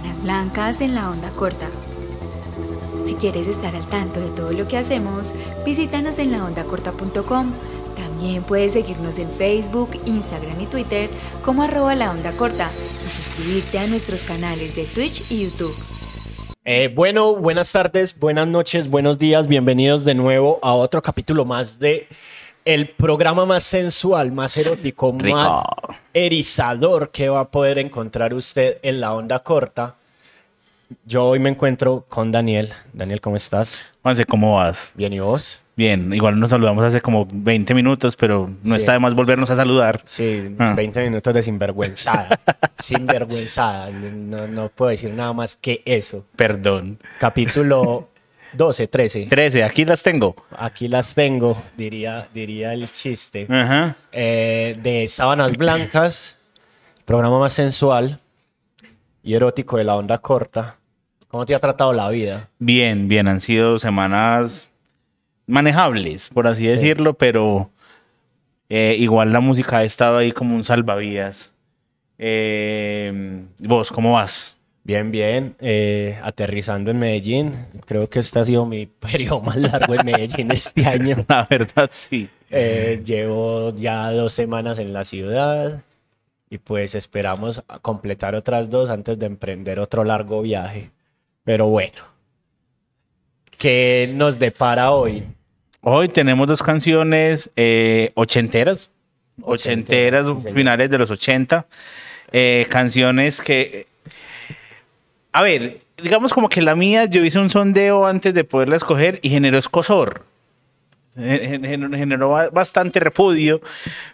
Sábanas Blancas en la onda corta. Si quieres estar al tanto de todo lo que hacemos, visítanos en laondacorta.com. También puedes seguirnos en Facebook, Instagram y Twitter como arroba la onda corta y suscribirte a nuestros canales de Twitch y YouTube. Eh, bueno, buenas tardes, buenas noches, buenos días, bienvenidos de nuevo a otro capítulo más de el programa más sensual, más erótico, Rico. más erizador que va a poder encontrar usted en la onda corta. Yo hoy me encuentro con Daniel. Daniel, ¿cómo estás? Juanse, ¿cómo vas? Bien, ¿y vos? Bien, igual nos saludamos hace como 20 minutos, pero no Sí. está de más volvernos a saludar. Sí, Ah. 20 minutos de sinvergüenzada. sinvergüenzada. No, no puedo decir nada más que eso. Perdón. Capítulo 12, 13. 13, aquí las tengo. Aquí las tengo, diría, diría el chiste. Ajá. Eh, de Sábanas Blancas, programa más sensual y erótico de la onda corta. ¿Cómo te ha tratado la vida? Bien, bien, han sido semanas manejables, por así Sí. decirlo, pero eh, igual la música ha estado ahí como un salvavidas. Eh, ¿Vos cómo vas? Bien, bien. eh, aterrizando en Medellín. Creo que este ha sido mi periodo más largo en Medellín este año. La verdad, sí. Eh, llevo ya dos semanas en la ciudad y pues esperamos completar otras dos antes de emprender otro largo viaje. Pero bueno, ¿qué nos depara hoy? Hoy tenemos dos canciones eh, ochenteras. Ochenteras, señor. finales de los 80. Eh, canciones que. A ver, digamos como que la mía, yo hice un sondeo antes de poderla escoger y generó escosor. Gen- gen- Generó ba- bastante repudio.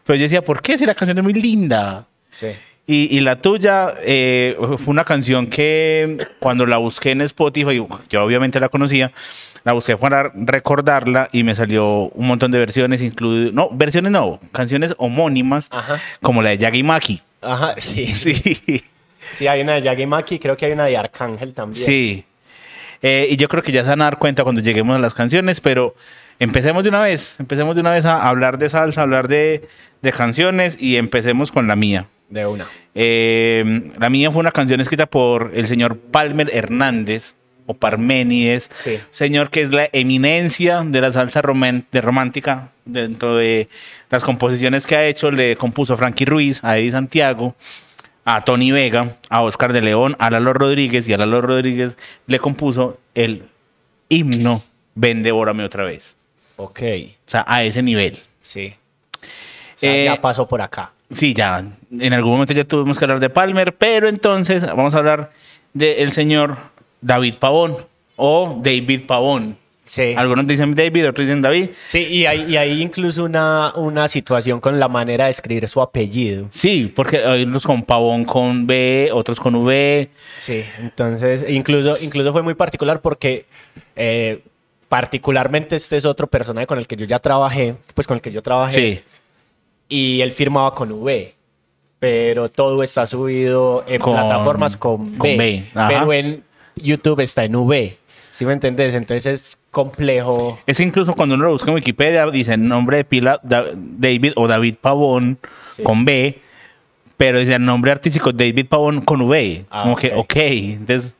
Pero yo decía, ¿por qué? Si la canción es muy linda. Sí. Y, y la tuya eh, fue una canción que cuando la busqué en Spotify, yo obviamente la conocía, la busqué para recordarla y me salió un montón de versiones, incluido, no, versiones no, canciones homónimas, Ajá. como la de Yagi Maki. Ajá, sí. sí. Sí, hay una de Yagi Maki, creo que hay una de Arcángel también. sí. Eh, y yo creo que ya se van a dar cuenta cuando lleguemos a las canciones, pero empecemos de una vez, empecemos de una vez a hablar de salsa, a hablar de, de canciones y empecemos con la mía. De una. Eh, la mía fue una canción escrita por el señor Palmer Hernández o Parménides, Sí. señor que es la eminencia de la salsa de romántica dentro de las composiciones que ha hecho. Le compuso Frankie Ruiz, a Eddie Santiago, a Tony Vega, a Oscar de León, a Lalo Rodríguez y a Lalo Rodríguez le compuso el himno Ven, devórame otra vez. Ok, O sea, a ese nivel. sí. O sea, Eh, ya pasó por acá. Sí, ya. En algún momento ya tuvimos que hablar de Palmer, pero entonces vamos a hablar del señor David Pavón o David Pavón. Sí. Algunos dicen David, otros dicen David. Sí, y hay, y hay incluso una, una situación con la manera de escribir su apellido. Sí, porque hay unos con Pavón con B, otros con V. Sí, entonces incluso, incluso fue muy particular porque eh, particularmente este es otro personaje con el que yo ya trabajé, pues con el que yo trabajé, Sí. y él firmaba con V, pero todo está subido en Con- plataformas con B, con B, ajá. pero en YouTube está en V, ¿sí me entendés? Entonces es complejo. Es incluso cuando uno lo busca en Wikipedia, dice nombre de pila Da- David o David Pavón Sí. con B, pero dice nombre artístico David Pavón con V. Ah, Como que, ok. entonces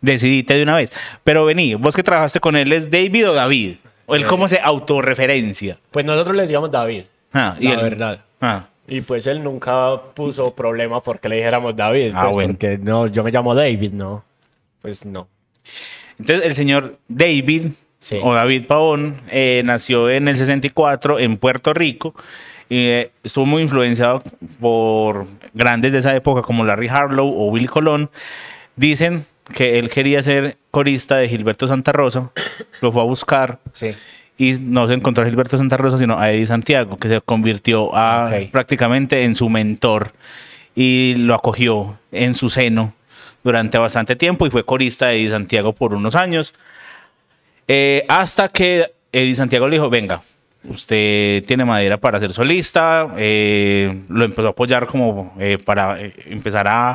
decidiste de una vez. Pero vení, vos que trabajaste con él, ¿es David o David? ¿O él Eh. cómo se autorreferencia? Pues nosotros le decíamos David, Ah, la él- verdad. Ah, Y pues él nunca puso problema porque le dijéramos David. Ah, pues, bueno. Porque no, yo me llamo David, no. Pues no. Entonces, el señor David, Sí. o David Pavón, eh, nació en el 64 en Puerto Rico. Y eh, estuvo muy influenciado por grandes de esa época como Larry Harlow o Willy Colón. Dicen que él quería ser corista de Gilberto Santa Rosa, lo fue a buscar Sí. y no se encontró a Gilberto Santa Rosa, sino a Eddie Santiago, que se convirtió a, prácticamente en su mentor y lo acogió en su seno durante bastante tiempo y fue corista de Eddie Santiago por unos años. Eh, hasta que Eddie Santiago le dijo, venga, usted tiene madera para ser solista, eh, lo empezó a apoyar como eh, para empezar a,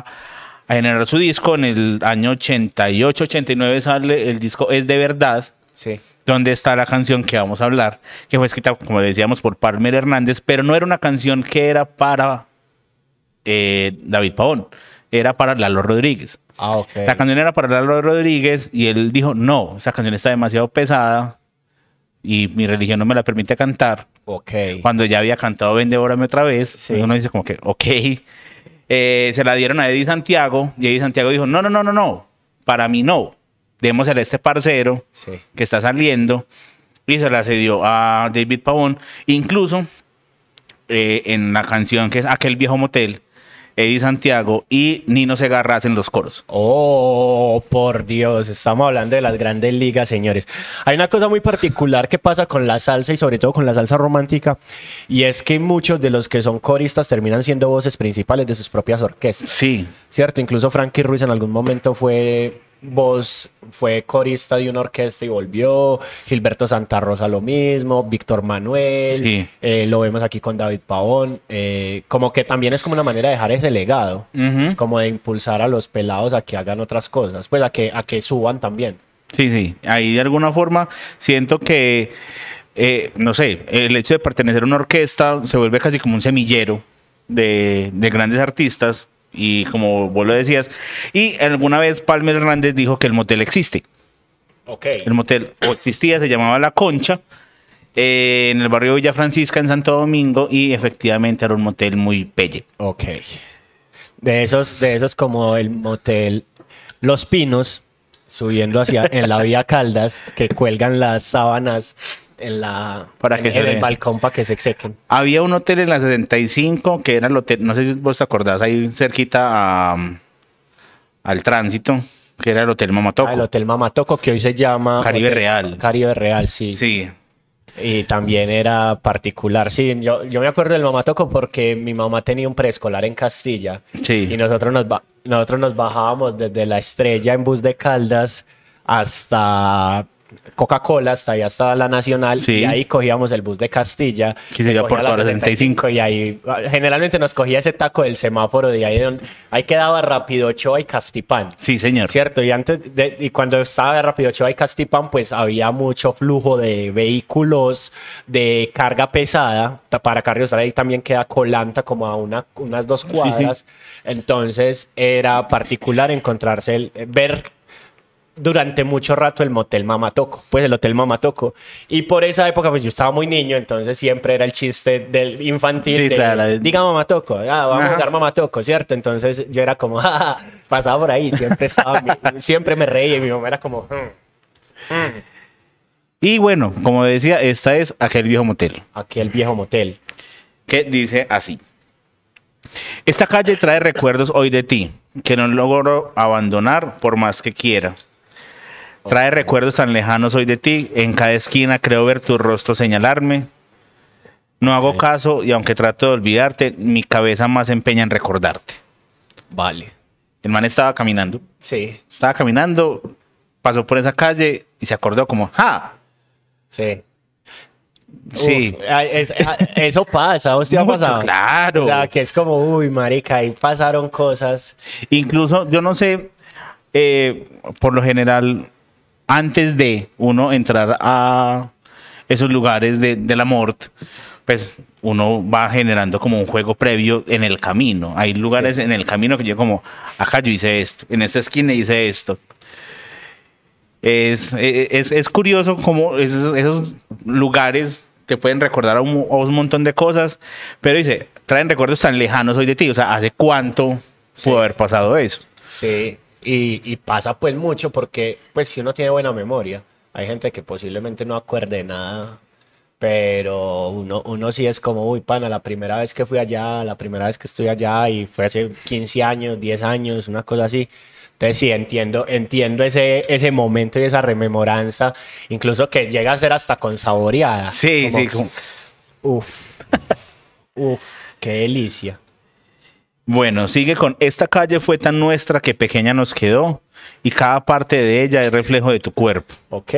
a generar su disco. En el año 88, 89 sale el disco Es de Verdad, Sí. donde está la canción que vamos a hablar, que fue escrita, como decíamos, por Palmer Hernández, pero no era una canción que era para David Pavón. Era para Lalo Rodríguez. Ah, ok. La canción era para Lalo Rodríguez y él dijo, no, esa canción está demasiado pesada y mi religión no me la permite cantar. Ok. Cuando ya había cantado Vende, órame otra vez, Sí. uno dice como que, ok. Eh, se la dieron a Eddie Santiago y Eddie Santiago dijo, no, no, no, no, no, para mí no. Démosle a este parcero Sí. que está saliendo y se la cedió a David Pavón. Incluso eh, en la canción que es Aquel viejo motel, Eddie Santiago y Nino Segarra hacen los coros. Oh, por Dios, estamos hablando de las grandes ligas, señores. Hay una cosa muy particular que pasa con la salsa y sobre todo con la salsa romántica, y es que muchos de los que son coristas terminan siendo voces principales de sus propias orquestas. Sí, Cierto, incluso Frankie Ruiz en algún momento fue voz, fue corista de una orquesta y volvió. Gilberto Santa Rosa lo mismo, Víctor Manuel, Sí. eh, lo vemos aquí con David Pavón. eh, como que también es como una manera de dejar ese legado, como de impulsar a los pelados a que hagan otras cosas, pues a que, a que suban también. sí, sí. Ahí de alguna forma siento que, eh, no sé, el hecho de pertenecer a una orquesta se vuelve casi como un semillero de, de grandes artistas. Y como vos lo decías, y alguna vez Palmer Hernández dijo que el motel existe. Ok. El motel o existía, se llamaba La Concha, eh, en el barrio Villa Francisca, en Santo Domingo, y efectivamente era un motel muy pelle. Ok. De esos, de esos como el motel Los Pinos, subiendo hacia en la vía Caldas, que cuelgan las sábanas en la Para en, que se en el balcón para que se sequen. Había un hotel en la 75 que era el hotel, no sé si vos te acordás, ahí cerquita a- al tránsito, que era el Hotel Mamatoco. Ah, el Hotel Mamatoco, que hoy se llama Caribe Hotel- Real. Caribe Real, sí. Sí, Y también era particular. Sí, yo, yo me acuerdo del Mamatoco porque mi mamá tenía un preescolar en Castilla. Sí. Y nosotros nos, nosotros nos bajábamos desde la estrella en bus de Caldas hasta Coca-Cola, hasta allá hasta la Nacional. Sí. Y ahí cogíamos el bus de Castilla. Sí, se iba por toda la 65. Y ahí ah, generalmente nos cogía ese taco del semáforo de ahí donde ahí quedaba Rápido Ochoa y Castipán. sí, señor. Cierto, y antes de- y cuando estaba Rápido Ochoa y Castipán, pues había mucho flujo de vehículos de carga pesada. Para Carrios ahí también queda Colanta como a una, unas dos cuadras. Entonces era particular encontrarse, el, ver durante mucho rato el motel Mamatoco, pues el hotel Mamatoco. Y por esa época, pues yo estaba muy niño, entonces siempre era el chiste del infantil. Sí, de, claro. Diga Mamatoco, ah, vamos a Ajá. jugar Mamatoco, ¿cierto? Entonces yo era como, "Ja, ja", pasaba por ahí, siempre estaba, siempre me reía y mi mamá era como, "Hmm, Y bueno, como decía, esta es aquel viejo motel. aquí el viejo motel. que dice así. Esta calle trae recuerdos hoy de ti, que no logro abandonar por más que quiera. Trae recuerdos tan lejanos hoy de ti, en cada esquina creo ver tu rostro señalarme. No hago caso y aunque trato de olvidarte, mi cabeza más empeña en recordarte. Vale. El man estaba caminando, Sí, estaba caminando, pasó por esa calle y se acordó como, ¡ja! sí. Sí, Uf, ah, es- ah, eso pasa, ¿hostia ha pasado? claro. O sea, que es como, uy, marica, ahí pasaron cosas. Incluso, yo no sé, eh, por lo general, antes de uno entrar a esos lugares de, de la mort, pues uno va generando como un juego previo en el camino. Hay lugares en el camino que yo como, acá yo hice esto, en esta esquina hice esto. Es, eh, es, es curioso como esos, esos lugares te pueden recordar a un, a un montón de cosas, pero dice, traen recuerdos tan lejanos hoy de ti. O sea, ¿hace cuánto pudo haber pasado eso? Sí, y, y pasa pues mucho porque, pues si uno tiene buena memoria, hay gente que posiblemente no acuerde de nada, pero uno, uno sí es como, uy, pana, la primera vez que fui allá, la primera vez que estoy allá y fue hace 15 años, 10 años, una cosa así. Entonces sí, entiendo, entiendo ese, ese momento y esa rememoranza, incluso que llega a ser hasta con saboreada. Sí, Como, sí. como- Uf, uf, qué delicia. Bueno, sigue con esta calle fue tan nuestra que pequeña nos quedó y cada parte de ella es reflejo de tu cuerpo. Ok.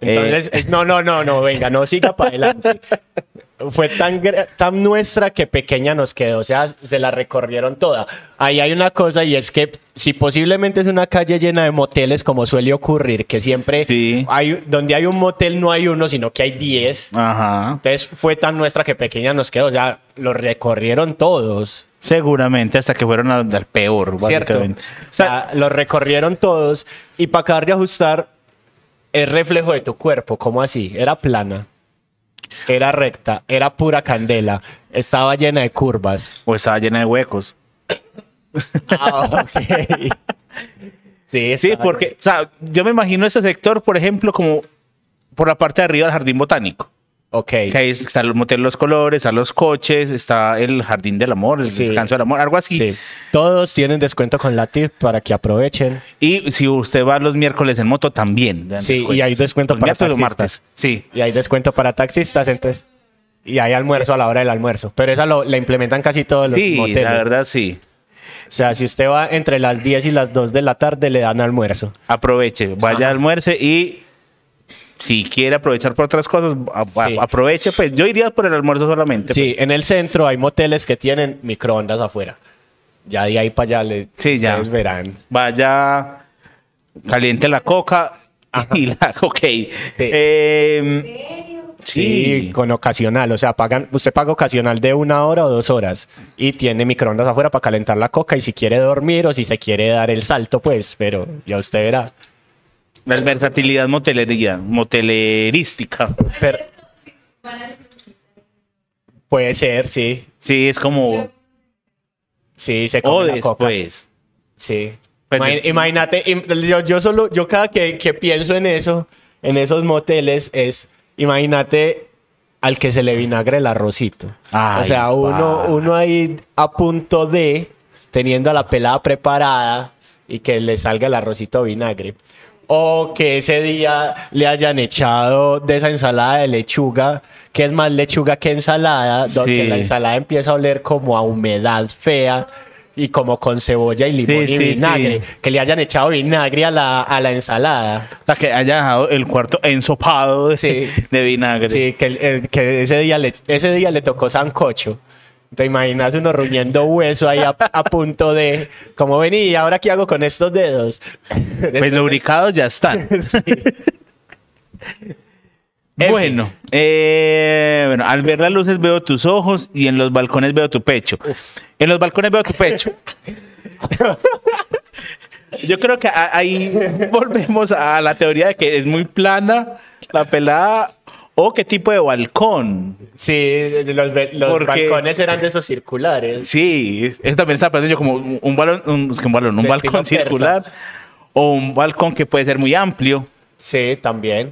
Entonces, eh, no, no, no, no, venga, no siga para adelante. Fue tan, tan nuestra que pequeña nos quedó, o sea, se la recorrieron toda. Ahí hay una cosa y es que si posiblemente es una calle llena de moteles como suele ocurrir, que siempre Sí. hay, donde hay un motel no hay uno, sino que hay 10. Ajá. Entonces fue tan nuestra que pequeña nos quedó, o sea, lo recorrieron todos. Seguramente hasta que fueron al, al peor, ¿Cierto? básicamente. O sea, lo recorrieron todos y para acabar de ajustar es reflejo de tu cuerpo. ¿Cómo así? Era plana, era recta, era pura candela, estaba llena de curvas. O estaba llena de huecos. Ah, ok. Sí, Sí, porque, o sea, yo me imagino ese sector, por ejemplo, como por la parte de arriba del jardín botánico. Ok. Que ahí está el motel Los Colores, están los coches, está el jardín del amor, el Sí. descanso del amor, algo así. Sí. Todos tienen descuento con la TIP para que aprovechen. Y si usted va los miércoles en moto, también. Sí, descuentos. y hay descuento Los para taxistas. martes. Sí. Y hay descuento para taxistas, entonces. Y hay almuerzo a la hora del almuerzo. Pero esa lo, la implementan casi todos los Sí, moteles. la verdad sí. O sea, si usted va entre las 10 y las 2 de la tarde, le dan almuerzo. Aproveche, vaya a almuerce y si quiere aprovechar por otras cosas, a- a- Sí. aproveche. Pues yo iría por el almuerzo solamente. Sí, en el centro hay moteles que tienen microondas afuera. Ya de ahí para allá le, Sí, ya. ustedes verán. Vaya, caliente la coca y la ok. Eh, Sí, sí. con ocasional. O sea, pagan, usted paga ocasional de una hora o dos horas y tiene microondas afuera para calentar la coca y si quiere dormir o si se quiere dar el salto, pues, pero ya usted verá. La versatilidad motelería, motelerística. Pero, puede ser, sí. Sí, es como. Sí, se O come la coca. después. Sí. Pues imagínate, im- yo, yo solo, yo cada que, que pienso en eso, en esos moteles, es, imagínate al que se le vinagre el arrocito. o Ay, sea, uno, uno ahí a punto de, teniendo a la pelada preparada y que le salga el arrocito vinagre. O que ese día le hayan echado de esa ensalada de lechuga, que es más lechuga que ensalada, donde la ensalada empieza a oler como a humedad fea y como con cebolla y limón Sí, y sí, vinagre. sí. Que le hayan echado vinagre a la, a la ensalada. O sea, que haya dejado el cuarto ensopado de, Sí. de vinagre. Sí, que, que ese, día le, ese día le tocó sancocho. ¿Te imaginas uno ruñendo hueso ahí a, a punto de, como vení, ¿ahora qué hago con estos dedos? Pues lubricados ya están. Sí. Bueno, eh, bueno, al ver las luces veo tus ojos y en los balcones veo tu pecho. En los balcones veo tu pecho. Yo creo que ahí volvemos a la teoría de que es muy plana la pelada o qué tipo de balcón. Sí, los, be- los Porque- balcones eran de esos circulares. Sí, eso también estaba pensando yo como un balón, un, un, balón, un balcón persa. circular o un balcón que puede ser muy amplio. Sí, también.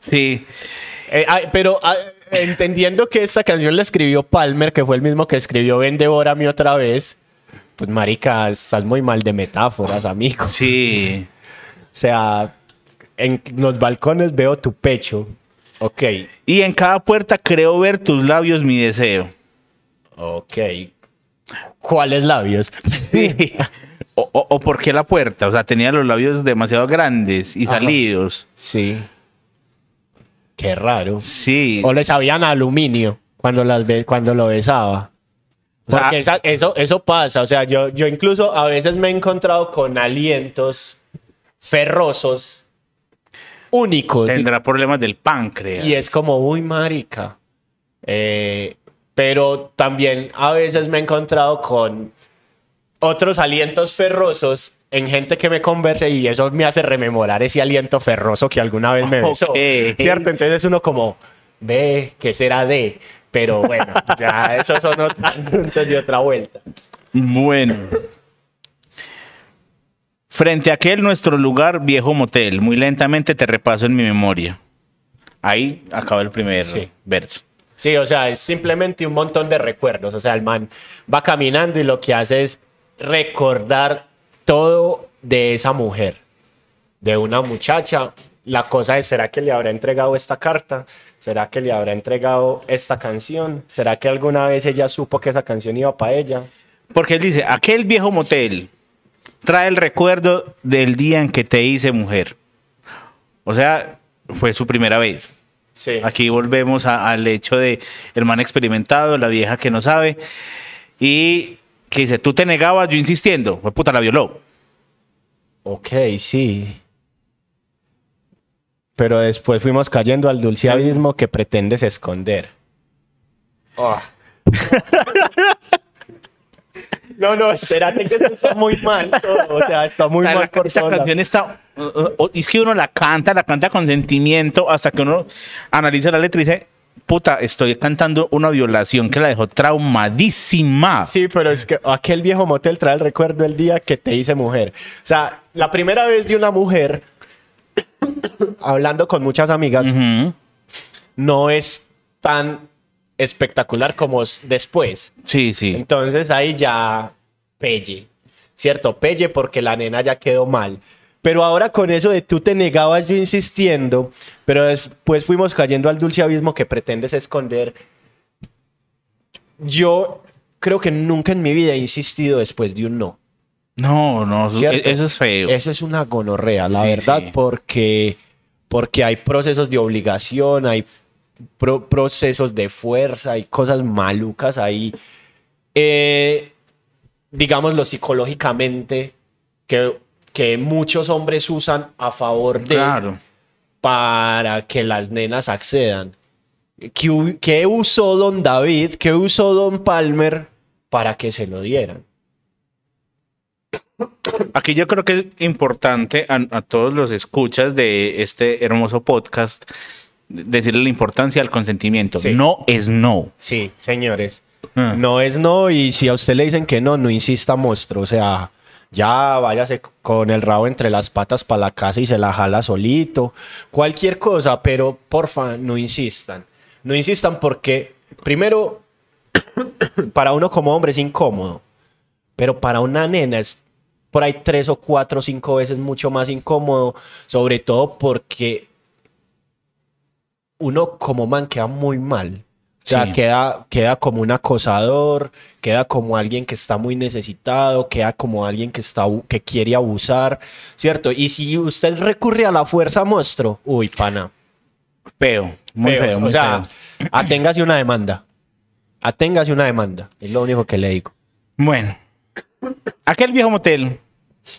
Sí, Eh, pero ah, entendiendo que esta canción la escribió Palmer, que fue el mismo que escribió Ven, devórame otra vez, pues marica, estás muy mal de metáforas, amigo. sí. O sea, en los balcones veo tu pecho. Ok, Y en cada puerta creo ver tus labios, mi deseo. ok. ¿Cuáles labios? Sí. O, o, o por qué la puerta? O sea, tenía los labios demasiado grandes y Ajá. salidos. Sí. Qué raro. Sí. O le sabían a aluminio cuando, las be- cuando lo besaba. O sea, esa- eso, eso pasa. O sea, yo, yo incluso a veces me he encontrado con alientos ferrosos únicos. Tendrá problemas del páncreas. Y es como, uy, marica. Eh, pero también a veces me he encontrado con otros alientos ferrosos en gente que me conversa y eso me hace rememorar ese aliento ferroso que alguna vez me besó. Ok. ¿Cierto? Entonces uno como, ve, ¿qué será de? Pero bueno, ya esos son otros asuntos de otra vuelta. Bueno. Frente a aquel nuestro lugar, viejo motel, muy lentamente te repaso en mi memoria. Ahí acaba el primer Sí. verso. Sí, o sea, es simplemente un montón de recuerdos. O sea, el man va caminando y lo que hace es recordar todo de esa mujer, de una muchacha. La cosa es, ¿será que le habrá entregado esta carta? ¿Será que le habrá entregado esta canción? ¿Será que alguna vez ella supo que esa canción iba para ella? Porque él dice, aquel viejo motel trae el recuerdo del día en que te hice mujer. O sea, fue su primera vez. Sí. Aquí volvemos a- al hecho de el man experimentado, la vieja que no sabe. Y que dice, tú te negabas, yo insistiendo. Fue puta, la violó. Ok, sí. Pero después fuimos cayendo al dulce abismo que pretendes esconder. Ah. No, no, espérate que esto está muy mal todo. O sea, está muy mal la- por esta canción está. uh, uh, es que uno la canta, la canta con sentimiento hasta que uno analiza la letra y dice: Puta, estoy cantando una violación que la dejó traumadísima. Sí, pero es que aquel viejo motel trae el recuerdo el día que te hice mujer. O sea, la primera vez de una mujer, hablando con muchas amigas, no es tan espectacular como después. Sí, sí. Entonces ahí ya pelle, ¿cierto? Pelle porque la nena ya quedó mal. Pero ahora con eso de tú te negabas yo insistiendo, pero después fuimos cayendo al dulce abismo que pretendes esconder. Yo creo que nunca en mi vida he insistido después de un no. No, no, eso, ¿cierto? eso es feo. Eso es una gonorrea, la Sí, verdad, sí. porque, porque hay procesos de obligación, hay pro- procesos de fuerza, hay cosas malucas ahí. Eh, digámoslo psicológicamente, que, que muchos hombres usan a favor de Claro. para que las nenas accedan. ¿Qué, qué usó don David? ¿Qué usó don Palmer para que se lo dieran? Aquí yo creo que es importante a, a todos los escuchas de este hermoso podcast decirle la importancia del consentimiento. Sí. No es no. Sí, señores. Ah. No es no, y si a usted le dicen que no, no insista, monstruo. O sea, ya váyase con el rabo entre las patas para la casa y se la jala solito. Cualquier cosa, pero porfa, no insistan. No insistan porque, primero, para uno como hombre es incómodo, pero para una nena es por ahí tres o cuatro o cinco veces mucho más incómodo, sobre todo porque uno como man queda muy mal. O sea, Sí. queda, queda como un acosador, queda como alguien que está muy necesitado, queda como alguien que, está, que quiere abusar, ¿cierto? Y si usted recurre a la fuerza monstruo, uy, pana. Feo. Muy feo. feo. muy o sea, feo. aténgase una demanda. Aténgase una demanda. Es lo único que le digo. Bueno. Aquel viejo motel.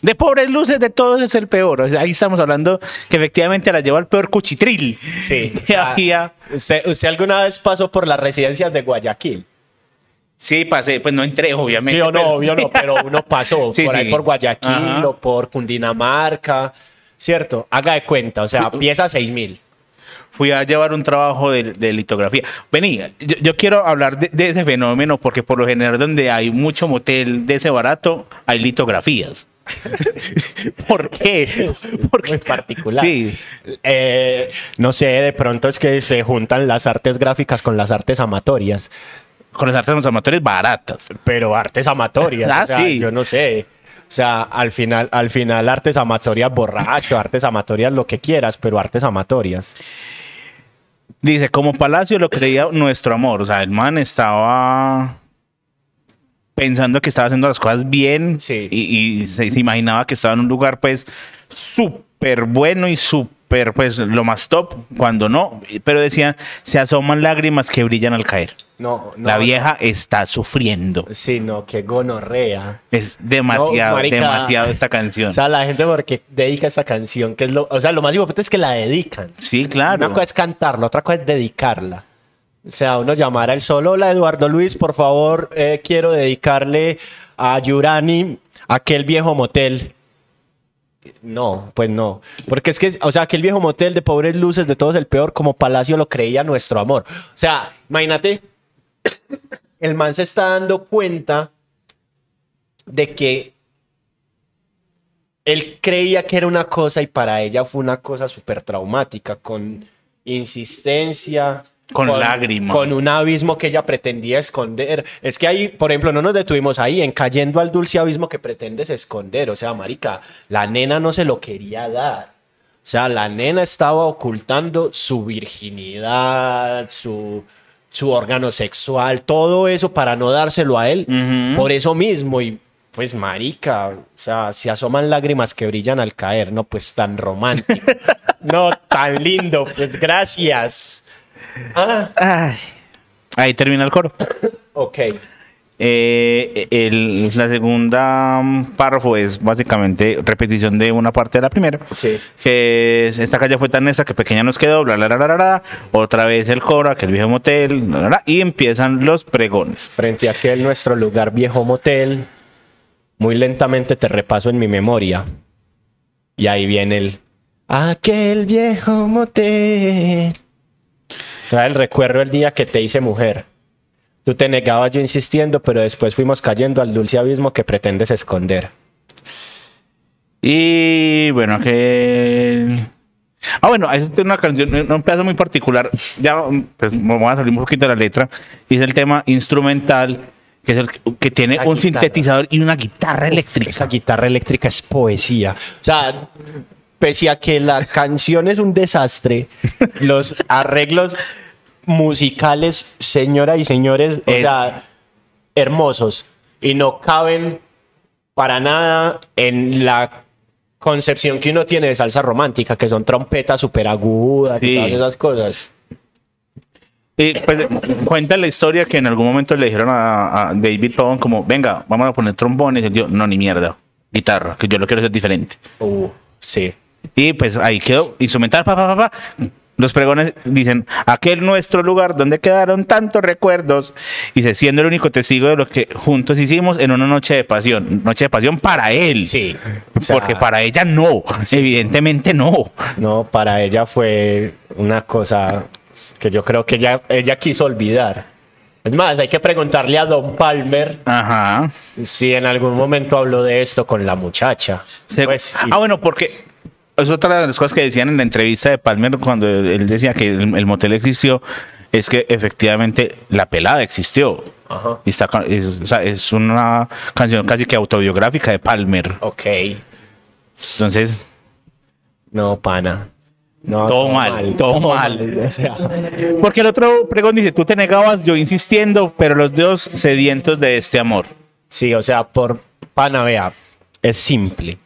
De pobres luces, de todos es el peor. O sea, ahí estamos hablando que efectivamente la llevó al peor cuchitril. Sí. Que había. ¿Usted, usted alguna vez pasó por las residencias de Guayaquil? Sí, pasé, pues no entré, obviamente. Sí o no, pero- obvio no, pero uno pasó Sí, por ahí sí. por Guayaquil Ajá. o por Cundinamarca, ¿cierto? Haga de cuenta, o sea, pieza 6 mil. fui a llevar un trabajo de, de litografía. Vení, yo, yo quiero hablar de, de ese fenómeno porque por lo general donde hay mucho motel de ese barato, hay litografías. ¿Por qué? Porque Muy particular. Sí. Eh, no sé, de pronto es que se juntan las artes gráficas con las artes amatorias, Con las artes amateurs baratas. pero artes amatorias. Ah, o sea, sí. Yo no sé. O sea, al final, al final artes amatorias borracho, artes amatorias lo que quieras, pero artes amatorias. Dice, como Palacio lo creía nuestro amor. O sea, el man estaba pensando que estaba haciendo las cosas bien Sí. y, y se, se imaginaba que estaba en un lugar pues súper bueno y súper pues lo más top cuando no. Pero decía, se asoman lágrimas que brillan al caer. No, no. La vieja está sufriendo. Sí, no, qué gonorrea. Es demasiado, demasiado esta canción. O sea, la gente porque dedica esta canción, que es lo, o sea, lo más importante es que la dedican. sí, claro. Una cosa es cantarla, otra cosa es dedicarla. O sea, uno llamar al solo, hola Eduardo Luis, por favor, eh, quiero dedicarle a Yurani aquel viejo motel. No, pues no. Porque es que, o sea, aquel viejo motel de pobres luces, de todos el peor, como Palacio lo creía nuestro amor. O sea, imagínate, el man se está dando cuenta de que él creía que era una cosa y para ella fue una cosa súper traumática, con insistencia. Con lágrimas. Con un abismo que ella pretendía esconder. Es que ahí, por ejemplo, no nos detuvimos ahí en cayendo al dulce abismo que pretendes esconder. O sea, marica, la nena no se lo quería dar. O sea, la nena estaba ocultando su virginidad, su, su órgano sexual, todo eso para no dárselo a él. Por eso mismo, y pues marica, o sea, se asoman lágrimas que brillan al caer, no, pues tan romántico, no tan lindo, pues gracias. Ah, Ay. Ahí termina el coro. ok. Eh, el- la segunda mm, párrafo es básicamente repetición de una parte de la primera. Sí. Que es, esta calle fue tan esta que pequeña nos quedó, bla, bla, bla, bla, bla. Otra vez el coro, aquel viejo motel, bla, bla, bla, y empiezan los pregones. Frente a aquel nuestro lugar viejo motel. muy lentamente te repaso en mi memoria. Y ahí viene el aquel viejo motel. Trae el recuerdo el día que te hice mujer. Tú te negabas yo insistiendo, pero después fuimos cayendo al dulce abismo que pretendes esconder. Y bueno, que. Ah, bueno, es una canción, un pedazo muy particular. Ya pues, vamos a salir un poquito de la letra. Y es el tema instrumental, que es el que tiene Esa un guitarra. sintetizador y una guitarra Esa eléctrica. guitarra eléctrica es poesía. O sea, pese a que la canción es un desastre, los arreglos musicales, señoras y señores, o sea, hermosos. Y no caben para nada en la concepción que uno tiene de salsa romántica, que son trompetas súper agudas Sí. y todas esas cosas. Y pues cuenta la historia que en algún momento le dijeron a, a David Bowie como, venga, vamos a poner trombones. Y él dijo, no, ni mierda, guitarra, que yo lo quiero hacer diferente. Uh, sí. Y pues ahí quedó, instrumental, pa, pa, pa, pa. Los pregones dicen, aquel nuestro lugar donde quedaron tantos recuerdos. Y se siendo el único testigo de lo que juntos hicimos en una noche de pasión. Noche de pasión para él. Sí. O sea, Porque para ella no, evidentemente no. No, para ella fue una cosa que yo creo que ella, ella quiso olvidar. Es más, hay que preguntarle a Don Palmer Ajá. si en algún momento habló de esto con la muchacha. Se- Pues, ah, bueno, porque es otra de las cosas que decían en la entrevista de Palmer cuando él decía que el, el motel existió, es que efectivamente la pelada existió. Ajá. Y está, es, o sea, es una canción casi que autobiográfica de Palmer. Ok. Entonces, No, pana. No, Todo mal, todo mal. O sea, porque el otro pregón dice, tú te negabas, yo insistiendo, pero los dos sedientos de este amor. sí, o sea, por pana, vea, es simple.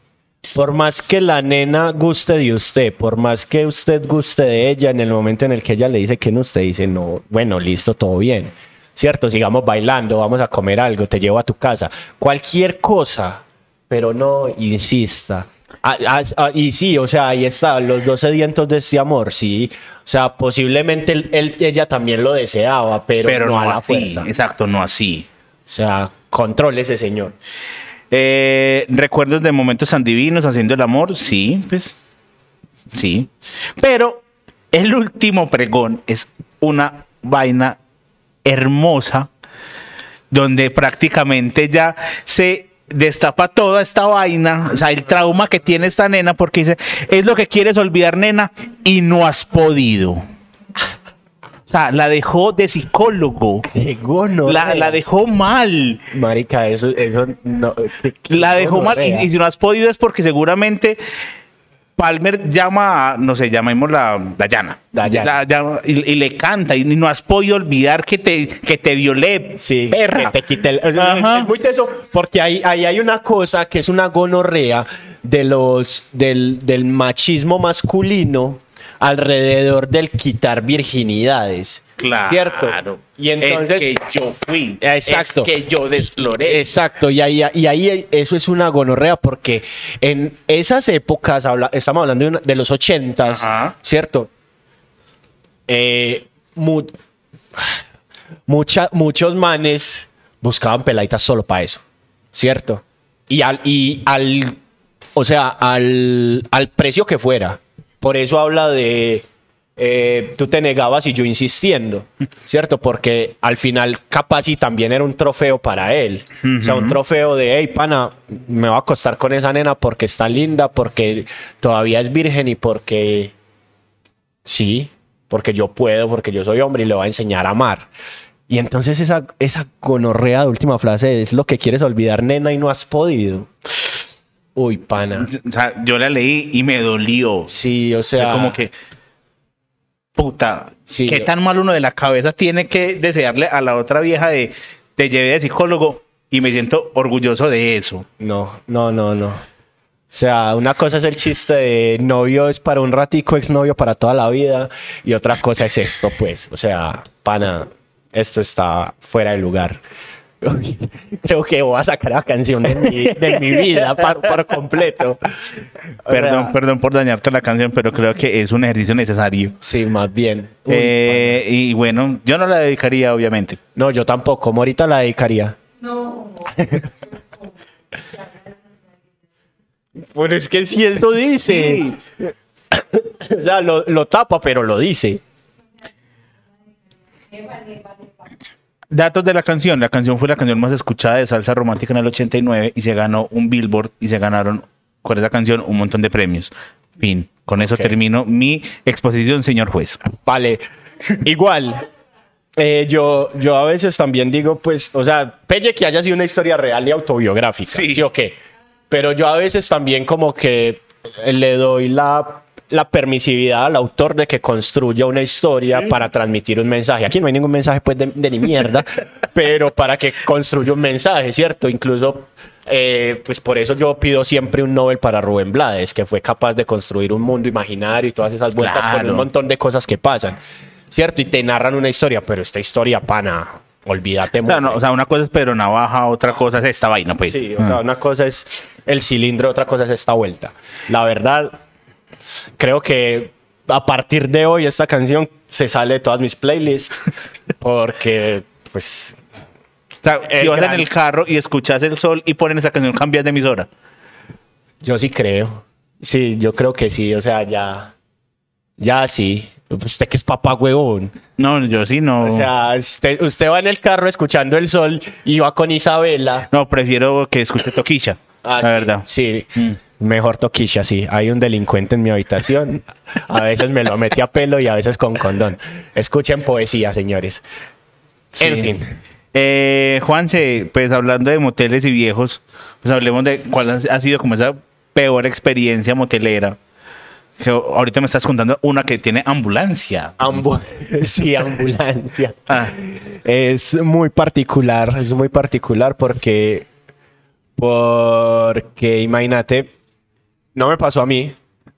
Por más que la nena guste de usted, por más que usted guste de ella, en el momento en el que ella le dice que no, usted dice, no, bueno, listo, todo bien. Cierto, sigamos bailando, vamos a comer algo, te llevo a tu casa. Cualquier cosa, pero no insista. Ah, ah, ah, y sí, o sea, ahí está, los dos sedientos de este amor, sí. O sea, posiblemente él, él- ella también lo deseaba, pero, Pero no, no, a la así, fuerza. exacto, no así. O sea, controle ese señor. Eh, ¿Recuerdos de momentos tan divinos haciendo el amor? Sí, pues. Sí. Pero el último pregón es una vaina hermosa donde prácticamente ya se destapa toda esta vaina, o sea, el trauma que tiene esta nena porque dice, es lo que quieres olvidar, nena, y no has podido. O sea, la dejó de psicólogo. no. La, la dejó mal. Marica, eso, eso no. qué- qué La dejó mal. Y, y si no has podido es porque seguramente Palmer llama a, no sé, llamémosla Dayana. Dayana. La llama y, y le canta. Y no has podido olvidar que te, que te violé. Sí, perra. que te quite el. Es muy teso, porque ahí, ahí hay una cosa que es una gonorrea de los, del, del machismo masculino alrededor del quitar virginidades. Claro. ¿Cierto? Y entonces. Es que yo fui. Exacto. Es que yo desfloré. Exacto, y ahí, y ahí eso es una gonorrea porque en esas épocas, habla- estamos hablando de, una- de los ochentas, Ajá. ¿cierto? Eh, mu- mucha- muchos manes buscaban peladitas solo para eso, ¿cierto? Y al, y al, o sea, al, al precio que fuera. Por eso habla de, eh, tú te negabas y yo insistiendo, ¿cierto? Porque al final capaz y también era un trofeo para él. O sea, un trofeo de, hey, pana, me voy a acostar con esa nena porque está linda, porque todavía es virgen y porque sí, porque yo puedo, porque yo soy hombre y le voy a enseñar a amar. Y entonces esa, esa gonorrea de última frase es lo que quieres olvidar, nena, y no has podido. Uy, pana. O sea, yo la leí y me dolió. Sí, o O sea, sea, como que. Puta, Sí. qué tan mal uno de la cabeza tiene que desearle a la otra vieja de te llevé de psicólogo y me siento orgulloso de eso. No, no, no, no. O sea, una cosa es el chiste de novio es para un ratico, exnovio para toda la vida, y otra cosa es esto, pues. O sea, pana, esto está fuera de lugar. Creo que voy a sacar la canción de mi, de mi vida por, por completo. O Perdón, sea, perdón por dañarte la canción, pero creo que es un ejercicio necesario. Sí, más bien. Uy, Eh, y bueno, yo no la dedicaría, obviamente. No, yo tampoco. Morita la dedicaría. No. Bueno, es que si eso dice. o sea, lo, lo tapa, pero lo dice. Datos de la canción. La canción fue la canción más escuchada de salsa romántica en el 89 y se ganó un Billboard y se ganaron con esa canción un montón de premios. Fin. Con eso termino mi exposición, señor juez. Vale. Igual. eh, yo, yo a veces también digo, pues, o sea, pelle que haya sido una historia real y autobiográfica. Sí. Sí, o qué. Pero yo a veces también como que le doy la, la permisividad al autor de que construya una historia para transmitir un mensaje. Aquí no hay ningún mensaje pues de, de ni mierda, pero para que construya un mensaje, ¿cierto? Incluso, eh, pues por eso yo pido siempre un Nobel para Rubén Blades, que fue capaz de construir un mundo imaginario y todas esas vueltas con Claro. un montón de cosas que pasan, ¿cierto? Y te narran una historia, pero esta historia, pana, olvídate. O sea, no, o sea, una cosa es Pedro Navaja, otra cosa es esta vaina, pues. Sí, o sea, una cosa es el cilindro, otra cosa es esta vuelta. La verdad, creo que a partir de hoy esta canción se sale de todas mis playlists porque, pues, O sea, si vas gran- en el carro y escuchas el sol y ponen esa canción, cambias de emisora. yo sí creo. Sí, yo creo que sí, o sea, ya, ya sí. Usted que es papá huevón. No, yo sí no. O sea, usted, usted va en el carro escuchando el sol y va con Isabela. no, prefiero que escuche Toquilla. Ah, la sí, verdad. Sí, mejor toquilla, sí. Hay un delincuente en mi habitación. A veces me lo metí a pelo y a veces con condón. Escuchen poesía, señores. En fin. Eh, Juanse, pues hablando de moteles y viejos, pues hablemos de cuál ha- ha sido como esa peor experiencia motelera. Que ahorita me estás contando una que tiene ambulancia. Ambu- sí, ambulancia. Ah. Es muy particular, es muy particular porque, porque imagínate, no me pasó a mí,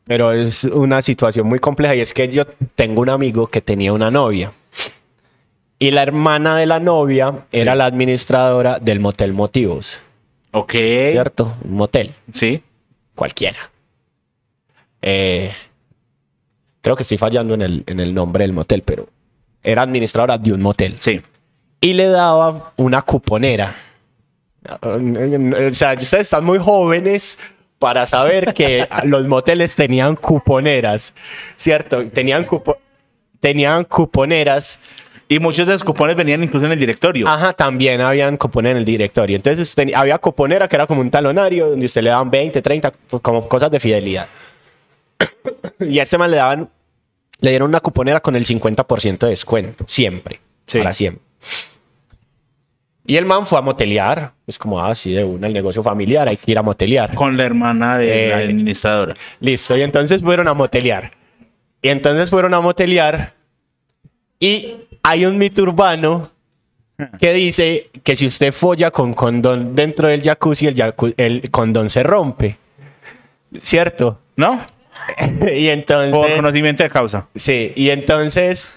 pero es una situación muy compleja y es que yo tengo un amigo que tenía una novia y la hermana de la novia era la administradora del motel Motivos, Ok. ¿cierto? Un motel, Sí. cualquiera. Eh, creo que estoy fallando en el, en el nombre del motel, pero era administradora de un motel Sí. y le daba una cuponera. O sea, ustedes están muy jóvenes para saber que los moteles tenían cuponeras, ¿cierto? Tenían, cupo- tenían cuponeras. Y muchos de los cupones venían incluso en el directorio. Ajá, también habían cupones en el directorio. Entonces había cuponera que era como un talonario donde usted le daban 20, 30, pues, como cosas de fidelidad. y a este man le daban, le dieron una cuponera con el 50% de descuento, siempre, Sí. para siempre. Y el man fue a motelear, es como así de una, el negocio familiar, hay que ir a motelear. Con la hermana de la Eh, administradora. Listo, y entonces fueron a motelear. Y entonces fueron a motelear. Y hay un mito urbano que dice que si usted folla con condón dentro del jacuzzi, el, jacu- el condón se rompe. ¿Cierto? ¿No? y entonces. Por conocimiento de causa. Sí, y entonces.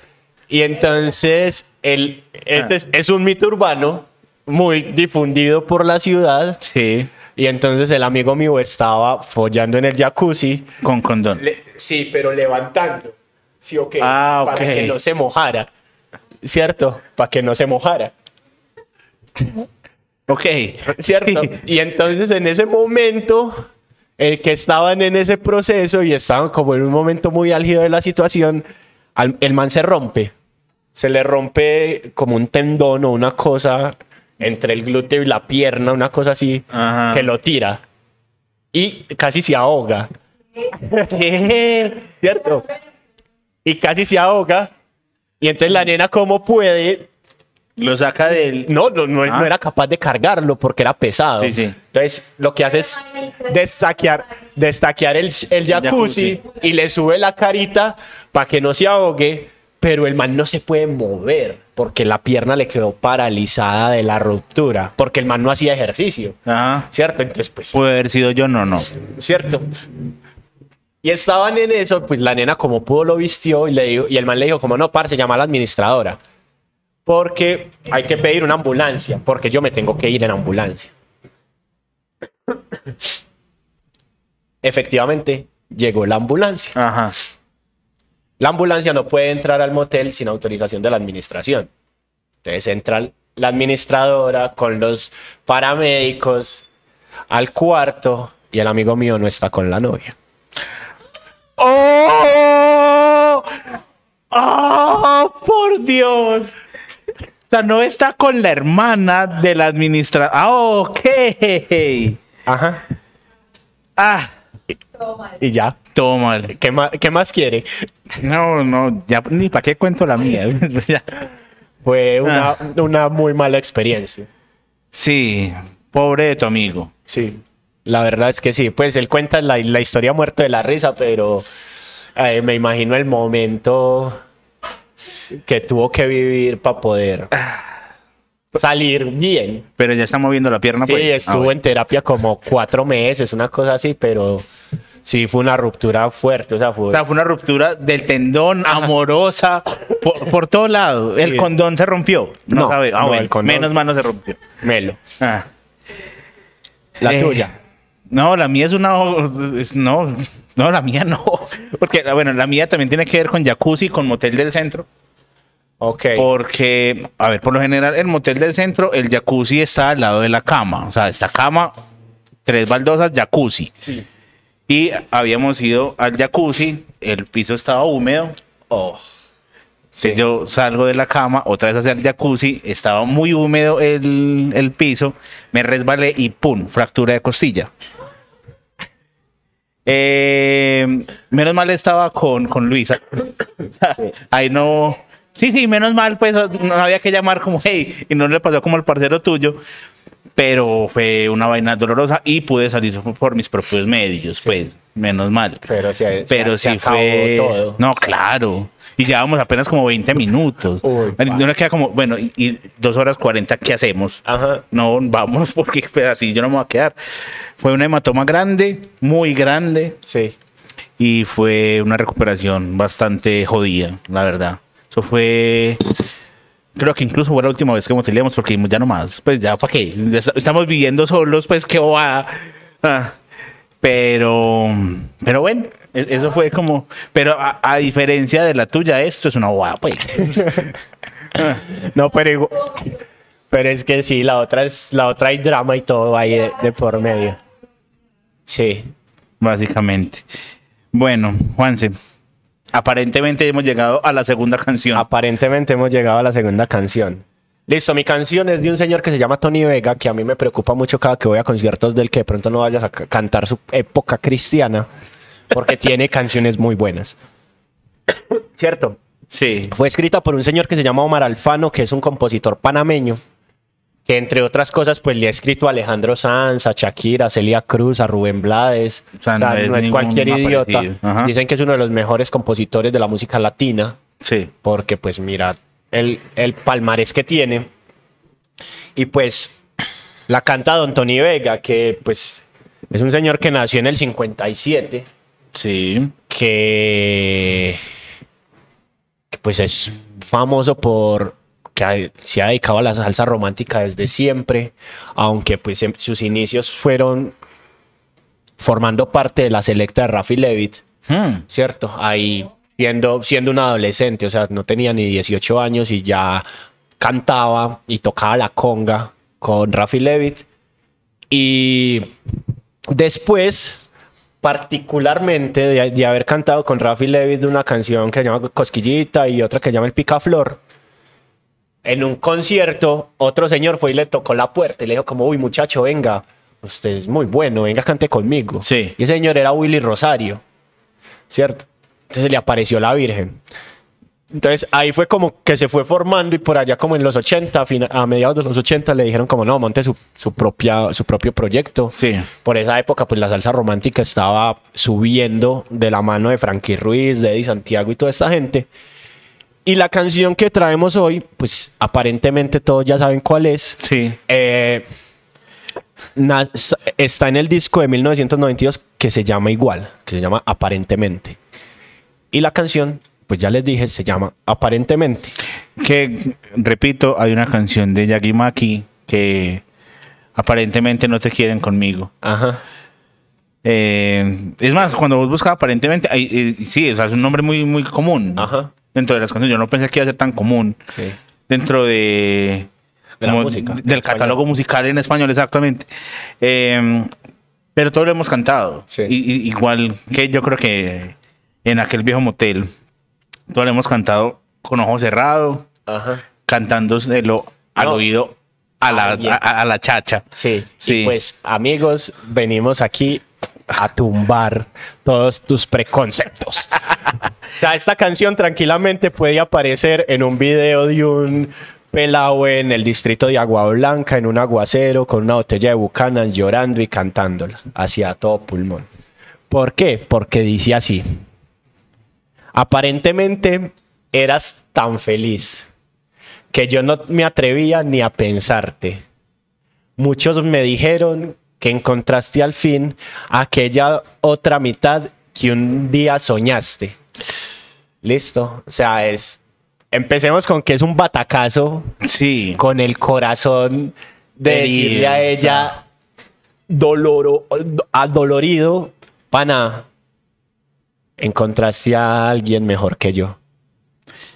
Y entonces. El, este es, es un mito urbano muy difundido por la ciudad. Sí. Y entonces el amigo mío estaba follando en el jacuzzi. Con condón. Le- sí, pero levantando. Sí, ok. Ah, Para que no se mojara. ¿Cierto? Para que no se mojara. Ok. ¿Cierto? Sí. Y entonces en ese momento, el que estaban en ese proceso y estaban como en un momento muy álgido de la situación, al- el man se rompe. Se le rompe como un tendón o una cosa entre el glúteo y la pierna, una cosa así, Ajá. que lo tira. Y casi se ahoga. ¿Cierto? Y casi se ahoga. Y entonces la nena, como puede, Lo saca del. no, no, no, Ah. no era capaz de cargarlo porque era pesado. Sí, sí. Entonces, lo que hace es destaquear, destaquear el, el jacuzzi, jacuzzi. y le sube la carita para que no se ahogue, pero el man no se puede mover porque la pierna le quedó paralizada de la ruptura, porque el man no hacía ejercicio. Ajá. ¿Cierto? Entonces, pues, Puede haber sido yo, no, no. ¿cierto? Y estaban en eso, pues la nena como pudo lo vistió y, le dijo, y el man le dijo como no, parce, llama a la administradora. Porque hay que pedir una ambulancia, porque yo me tengo que ir en ambulancia. Efectivamente, llegó la ambulancia. Ajá. La ambulancia no puede entrar al motel sin autorización de la administración. Entonces entra la administradora con los paramédicos al cuarto y el amigo mío no está con la novia. ¡Oh! ¡Oh! ¡Por Dios! O sea, no está con la hermana de la administración. Ah, ok. Ajá. Ah, Y ya. Todo mal. ¿Qué más, qué más quiere? No, no, ya ni para qué cuento la mía. Fue una, Ah. una muy mala experiencia. sí, pobre de tu amigo. Sí, la verdad es que sí. Pues él cuenta la, la historia muerto de la risa, pero eh, me imagino el momento que tuvo que vivir para poder salir bien. Pero ya está moviendo la pierna. Sí, pues. Ah, estuvo bueno. en terapia como cuatro meses, una cosa así, pero sí fue una ruptura fuerte. O sea, fue. O sea, fue una ruptura del tendón, amorosa, por, por todo lado. Sí. El condón se rompió. No, No, sabe. Ah, no, bueno, el condón- menos mal no se rompió. Melo. Ah. La Eh, tuya. No, la mía es una. es- no, no, la mía no. Porque, bueno, la mía también tiene que ver con jacuzzi, con motel del centro. Ok. Porque, a ver, por lo general, el motel del centro, el jacuzzi está al lado de la cama. O sea, esta cama, tres baldosas, jacuzzi. Y habíamos ido al jacuzzi, el piso estaba húmedo. Oh. Si yo salgo de la cama, otra vez hacia el jacuzzi, estaba muy húmedo el, el piso, me resbalé y ¡pum! Fractura de costilla. Eh, menos mal estaba con, con Luisa. Ahí no. Sí, sí, menos mal, pues no había que llamar como hey, y no le pasó como al parcero tuyo. Pero fue una vaina dolorosa y pude salir por mis propios medios, pues, menos mal. Pero sí, se- Pero acabó fue. todo. No, claro. Y llevábamos apenas como 20 minutos. Uy, uno queda como, bueno, y, y dos horas 40, ¿qué hacemos? Ajá. No, vámonos porque pues, así yo no me voy a quedar. Fue una hematoma grande, muy grande, Sí. y fue una recuperación bastante jodida, la verdad. Eso fue. Creo que incluso fue la última vez que moteleamos porque ya no más. Pues ya, ¿para qué? Estamos viviendo solos, pues qué bobada. Ah, pero. Pero bueno, e- eso fue como. Pero a, a diferencia de la tuya, esto es una bobada, pues. No, pero igual- Pero es que sí, la otra es. La otra hay drama y todo ahí de, de por medio. Sí. Básicamente. Bueno, Juanse. Aparentemente hemos llegado a la segunda canción. Aparentemente hemos llegado a la segunda canción. Listo, mi canción es de un señor que se llama Tony Vega, que a mí me preocupa mucho cada que voy a conciertos del que de pronto no vayas a ca- cantar su época cristiana, porque tiene canciones muy buenas. ¿Cierto? Sí. Fue escrita por un señor que se llama Omar Alfano, que es un compositor panameño, que entre otras cosas pues le ha escrito a Alejandro Sanz, a Shakira, a Celia Cruz, a Rubén Blades. O sea, no es cualquier idiota. Dicen que es uno de los mejores compositores de la música latina, Sí. porque pues mira el, el palmarés que tiene. Y pues la canta Don Tony Vega, que pues es un señor que nació en el 57 Sí. que, que, pues es famoso por que ha- se ha dedicado a la salsa romántica desde siempre, aunque pues en sus inicios fueron formando parte de la selecta de Rafi Levitt, Hmm. ¿cierto? Ahí siendo, siendo un adolescente, o sea, no tenía ni 18 años y ya cantaba y tocaba la conga con Rafi Levitt. Y después, particularmente de, de haber cantado con Rafi Levitt una canción que se llama Cosquillita y otra que se llama El Picaflor, en un concierto, otro señor fue y le tocó la puerta y le dijo como, uy muchacho, venga, usted es muy bueno, venga, cante conmigo. Sí. Y ese señor era Willy Rosario, ¿cierto? Entonces le apareció la Virgen. Entonces ahí fue como que se fue formando y por allá como en los 80, a, mediados de los 80 le dijeron como no, monte su, su, propia, su propio proyecto. Sí. Por esa época pues la salsa romántica estaba subiendo de la mano de Frankie Ruiz, de Eddie Santiago y toda esta gente. Y la canción que traemos hoy, pues aparentemente todos ya saben cuál es. Sí. Eh, está en el disco de 1992 que se llama igual, que se llama Aparentemente. Y la canción, pues ya les dije, se llama Aparentemente. Que, repito, hay una canción de Yagi Maki que aparentemente no te quieren conmigo. Ajá. Eh, es más, cuando vos buscas aparentemente, eh, sí, o sea, es un nombre muy, muy común. Ajá. Dentro de las canciones, yo no pensé que iba a ser tan común. Sí. Dentro de De la como música, del español. catálogo musical en español, exactamente. Eh, pero todos lo hemos cantado. Sí. Y- y- igual que yo creo que en aquel viejo motel, todos lo hemos cantado con ojo cerrado, Ajá. cantándoselo al No. oído a la, a, a la chacha. Sí, Sí. Y pues amigos, venimos aquí a tumbar todos tus preconceptos. o sea, esta canción tranquilamente puede aparecer en un video de un pelado en el distrito de Agua Blanca, en un aguacero, con una botella de Buchanan, llorando y cantándola hacia todo pulmón. ¿Por qué? Porque dice así. Aparentemente eras tan feliz que yo no me atrevía ni a pensarte. Muchos me dijeron que encontraste al fin aquella otra mitad que un día soñaste. Listo. O sea, es. Empecemos con que es un batacazo Sí. con el corazón de Herido, decirle a o ella doloro, adolorido, pana. Encontraste a alguien mejor que yo.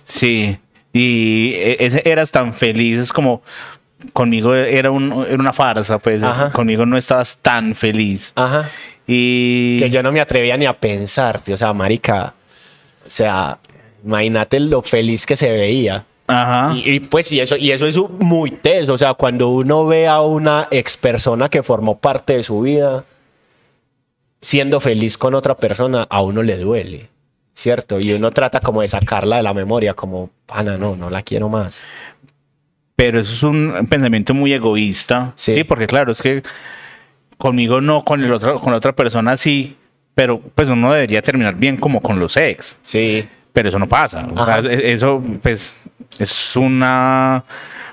Sí, y e- eras tan feliz, es como conmigo era, un- era una farsa, pues Ajá. conmigo no estabas tan feliz. Ajá. Y que yo no me atrevía ni a pensarte, o sea, marica, o sea, imagínate lo feliz que se veía. ajá, Y, y, pues y eso y eso es muy teso, o sea, cuando uno ve a una ex persona que formó parte de su vida siendo feliz con otra persona, a uno le duele, ¿cierto? Y uno trata como de sacarla de la memoria, como, pana, no, no la quiero más. Pero eso es un pensamiento muy egoísta, Sí. sí. porque claro, es que conmigo no, con el otro, con la otra persona sí, pero pues uno debería terminar bien como con los ex. Sí, pero eso no pasa. O sea, Ajá. e- eso, pues, es una,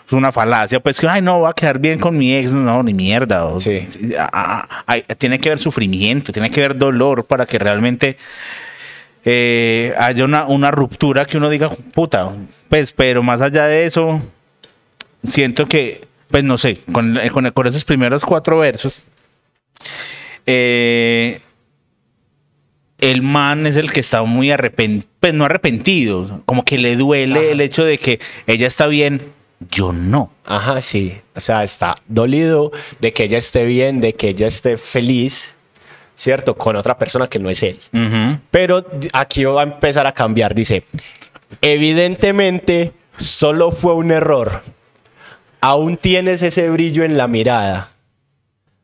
es una falacia. Pues que, ay, no, va a quedar bien con mi ex. No, ni mierda. O- Sí. a- a- hay- tiene que haber sufrimiento, tiene que haber dolor para que realmente eh, haya una, una ruptura que uno diga, puta, pues, pero más allá de eso, siento que, pues, no sé, con, con, con esos primeros cuatro versos, eh, el man es el que está muy arrepentido, pues no arrepentido, como que le duele Ajá. el hecho de que ella está bien, yo no. Ajá, sí. O sea, está dolido de que ella esté bien, de que ella esté feliz, ¿cierto? Con otra persona que no es él. Ujú. Pero aquí va a empezar a cambiar. Dice, evidentemente solo fue un error. Aún tienes ese brillo en la mirada.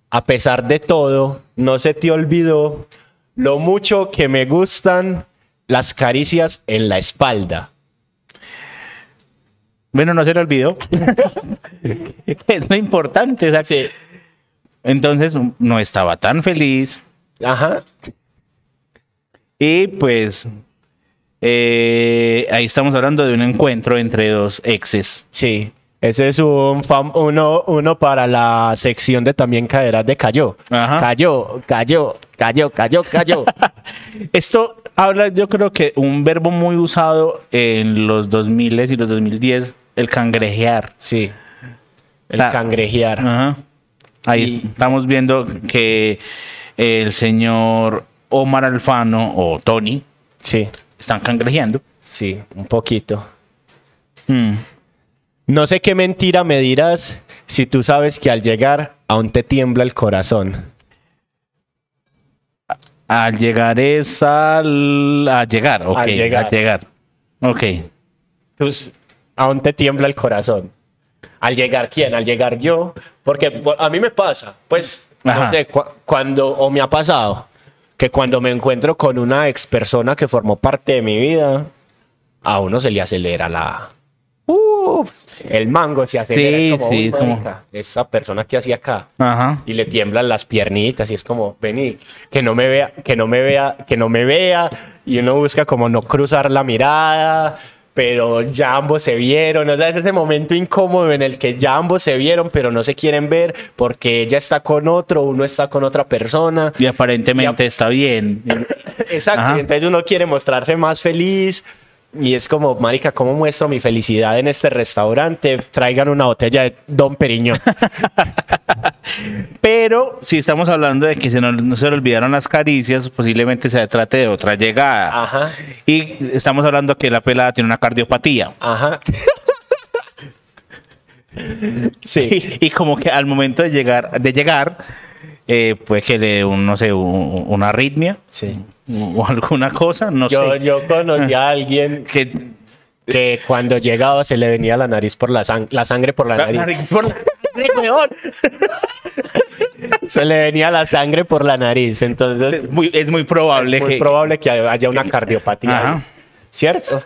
A pesar de todo, no se te olvidó lo mucho que me gustan las caricias en la espalda. Bueno, no se le olvidó. es lo importante. o sea, Entonces no estaba tan feliz Ajá. y pues eh, ahí estamos hablando de un encuentro entre dos exes. Sí. Ese es un uno, uno para la sección de también caerás de cayó. Ajá. Cayó, cayó, cayó, cayó, cayó. Esto habla, yo creo que un verbo muy usado en los 2000 y los 2010, el cangrejear. sí. El Claro. cangrejear. Ajá. Ahí Y- estamos viendo que el señor Omar Alfano o Tony Sí, están cangrejeando. sí, un poquito. Mm. No sé qué mentira me dirás si tú sabes que al llegar aún te tiembla el corazón. Al llegar es al... A llegar, ok. Al llegar. A llegar. Ok. Pues, aún te tiembla el corazón. Al llegar, ¿quién? Al llegar yo. Porque a mí me pasa, pues, Ajá. no sé, cu- cuando, o me ha pasado, que cuando me encuentro con una ex persona que formó parte de mi vida, a uno se le acelera la... Uf, el mango se acelera. Sí, es como, sí, "Uy, es como- esa persona que hacía acá. Ajá. y le tiemblan las piernitas y es como, vení, que no me vea, que no me vea, que no me vea y uno busca como no cruzar la mirada, pero ya ambos se vieron, o sea, es ese momento incómodo en el que ya ambos se vieron, pero no se quieren ver porque ella está con otro, uno está con otra persona. Y aparentemente Ya- está bien. Exacto, Ajá. y entonces uno quiere mostrarse más feliz. Y es como, marica, ¿cómo muestro mi felicidad en este restaurante? Traigan una botella de Don Periñón. Pero si estamos hablando de que se no, no se le olvidaron las caricias, posiblemente se trate de otra llegada. Ajá, Y estamos hablando que la pelada tiene una cardiopatía. ajá. Sí. Y, y como que al momento de llegar, de llegar, eh, pues que le dé un, no sé, un- una arritmia Sí. o alguna cosa, no Yo, sé. yo conocí a alguien Que, que cuando llegaba se le venía la nariz por la, sang- la sangre por la la nariz. nariz por la- weón. Se le venía la sangre por la nariz. Entonces, Es muy, es muy probable es muy que... probable que haya una cardiopatía. Ajá. ¿Cierto?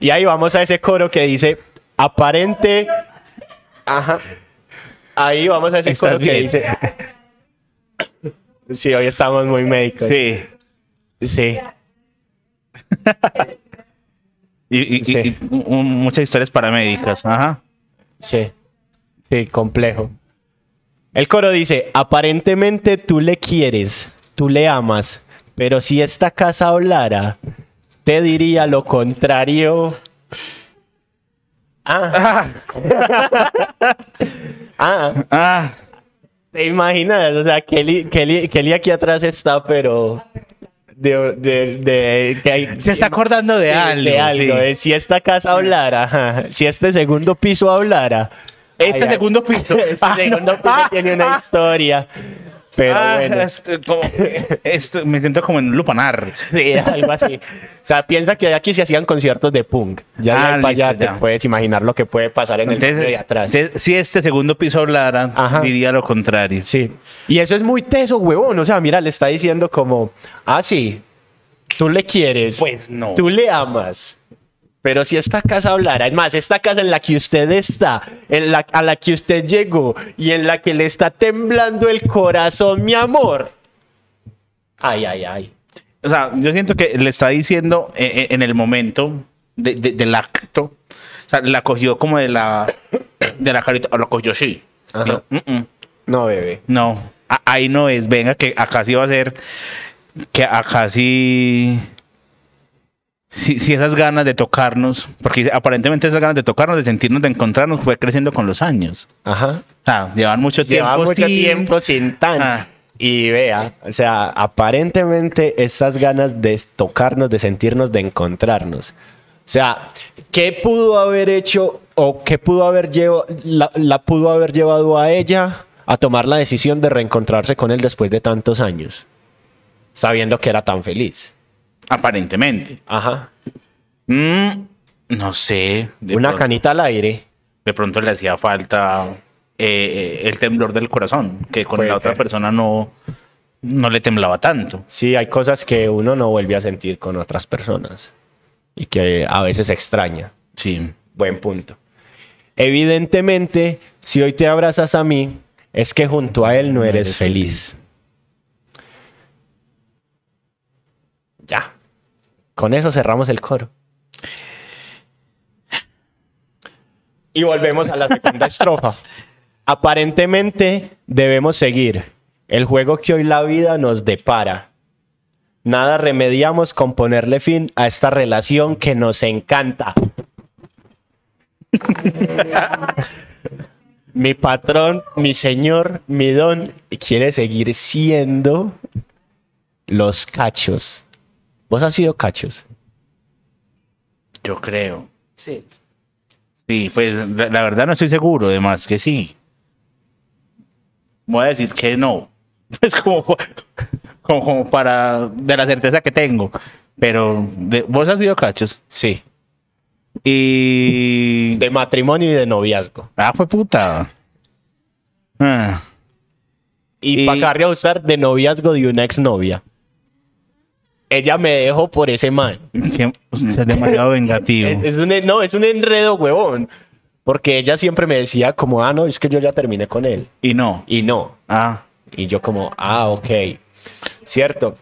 Y ahí vamos a ese coro que dice aparente. Ajá. Ahí vamos a ese ¿Estás coro que dice. Sí, hoy estamos muy médicos. Sí. Sí. Y, Sí. y un- muchas historias paramédicas. Ajá. Sí, sí, complejo. El coro dice, aparentemente tú le quieres, tú le amas, pero si esta casa hablara, te diría lo contrario. Ah, ah, Ah, ¿te imaginas? O sea, Kelly, Kelly, Kelly aquí atrás está, pero... De, de, de- que hay- se está acordando de algo. de algo, sí. si esta casa hablara, ajá, si este segundo piso hablara. Este Ay, ay. segundo piso. Este Ah, segundo no. piso tiene una historia. Pero Ah, bueno, este, como- esto- me siento como en un lupanar. sí, algo así. O sea, piensa que aquí se hacían conciertos de punk. Ya Ah, allá listo, te ya. puedes imaginar lo que puede pasar en el medio de atrás. si- si este segundo piso hablara, Ajá. diría lo contrario. Sí. Y eso es muy teso, huevón. O sea, mira, le está diciendo como, ah, sí, tú le quieres. Pues no. Tú le amas. Pero si esta casa hablara, es más, esta casa en la que usted está, en la, a la que usted llegó y en la que le está temblando el corazón, mi amor. Ay, ay, ay. O sea, yo siento que le está diciendo eh, eh, en el momento de- de- del acto. O sea, la cogió como de la, de la carita. O la cogió así. Dijo, "Mm, mm, No, bebé. no, a- ahí no es. Venga, que acá sí va a ser. Que acá sí. Si, si esas ganas de tocarnos, porque aparentemente esas ganas de tocarnos, de sentirnos, de encontrarnos, fue creciendo con los años. Ajá. Llevan mucho tiempo. Lleva mucho sin- tiempo sin tan. Ah. Y vea, o sea, aparentemente estas ganas de tocarnos, de sentirnos, de encontrarnos. O sea, ¿qué pudo haber hecho o qué pudo haber llevado, la, la pudo haber llevado a ella a tomar la decisión de reencontrarse con él después de tantos años? Sabiendo que era tan feliz. Aparentemente. Ajá. Mm, no sé. De Una pronto- canita al aire. de pronto le hacía falta eh, eh, el temblor del corazón, que con Puede la otra ser. persona no, no le temblaba tanto. Sí, hay cosas que uno no vuelve a sentir con otras personas y que a veces extraña. Sí. Buen punto. Evidentemente, si hoy te abrazas a mí, es que junto a él no eres feliz. Ya. Con eso cerramos el coro. Y volvemos a la segunda estrofa. Aparentemente debemos seguir el juego que hoy la vida nos depara. Nada remediamos con ponerle fin a esta relación que nos encanta. mi patrón, mi señor, mi don, quiere seguir siendo los cachos. ¿Vos has sido cachos? Yo creo. Sí. Sí, pues la, la verdad no estoy seguro, además que sí. Voy a decir que no. Es como, como, como para de la certeza que tengo. Pero de- vos has sido cachos. Sí. Y. De matrimonio y de noviazgo. Ah, fue puta. Ah. Y, Y- para gustar, de noviazgo de una exnovia. Ella me dejó por ese man. Usted es demasiado vengativo. Es, es un, no, es un enredo, huevón. Porque ella siempre me decía como, ah, no, es que yo ya terminé con él. Y no. Y no. Ah. Y yo como, ah, ok. Cierto.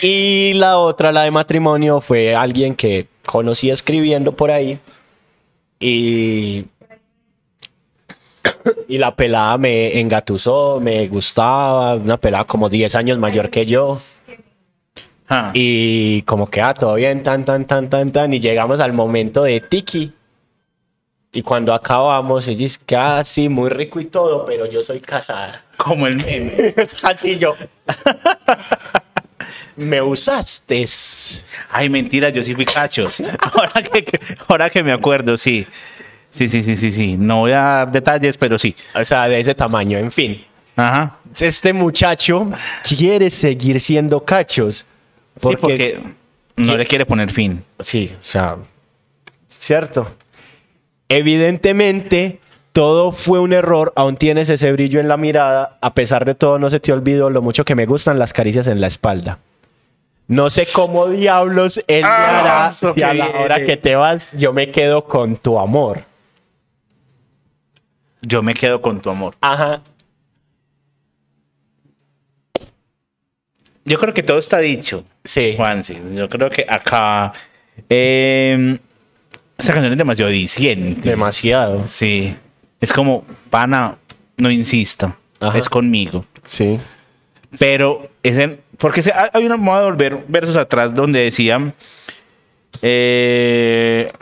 Y la otra, la de matrimonio, fue alguien que conocí escribiendo por ahí. Y... Y la pelada me engatusó, me gustaba, una pelada como 10 años mayor que yo. Ah. Y como que, ah, todo bien, tan, tan, tan, tan, tan. Y llegamos al momento de Tiki. Y cuando acabamos, ella ah, sí, muy rico y todo, pero yo soy casada. Como el meme. Es así yo. Me usaste. Ay, mentira, yo sí fui cachos. Ahora que, que- ahora que me acuerdo, sí. Sí, sí, sí, sí, sí. No voy a dar detalles, pero sí. O sea, de ese tamaño, en fin. Ajá. Este muchacho quiere seguir siendo cachos. Porque, porque no le quiere poner fin. Sí, o sea, cierto. Evidentemente, todo fue un error, aún tienes ese brillo en la mirada, a pesar de todo no se te olvidó lo mucho que me gustan las caricias en la espalda. No sé cómo diablos él me Ah, hará si a la hora que te vas yo me quedo con tu amor. Yo me quedo con tu amor. Ajá. Yo creo que todo está dicho. Sí. Juan, sí. Yo creo que acá. eh, esta canción es demasiado diciente. Demasiado. Sí. Es como, pana, no insista. Ajá. Es conmigo. Sí. Pero ese, porque se- hay una moda de volver versos atrás donde decían. eh,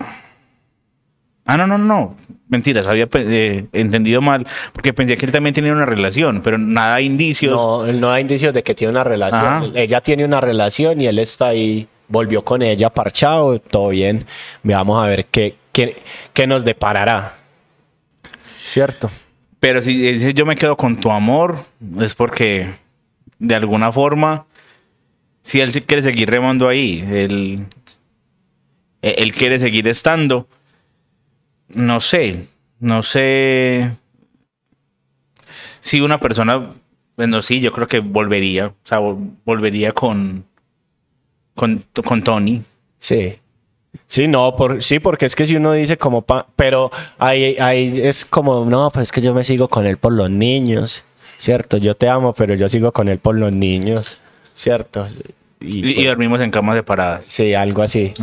ah, no, no, no. Mentiras, había eh, entendido mal. Porque pensé que él también tenía una relación, pero nada de indicios. No, él no hay indicios de que tiene una relación. Ajá. Ella tiene una relación y él está ahí, volvió con ella parchado, todo bien. Veamos a ver qué, qué, qué nos deparará. ¿Cierto? Pero si dice yo me quedo con tu amor, es porque de alguna forma, si él quiere seguir remando ahí, él, él él quiere seguir estando. No sé, no sé si una persona, bueno, sí, yo creo que volvería, o sea, vol- volvería con, con, con Tony. Sí. Sí, no, por, sí, porque es que si uno dice como, pa- pero ahí, ahí es como, no, pues es que yo me sigo con él por los niños, ¿cierto? Yo te amo, pero yo sigo con él por los niños, ¿cierto? Y, Y, y pues, dormimos en camas separadas. sí, algo así.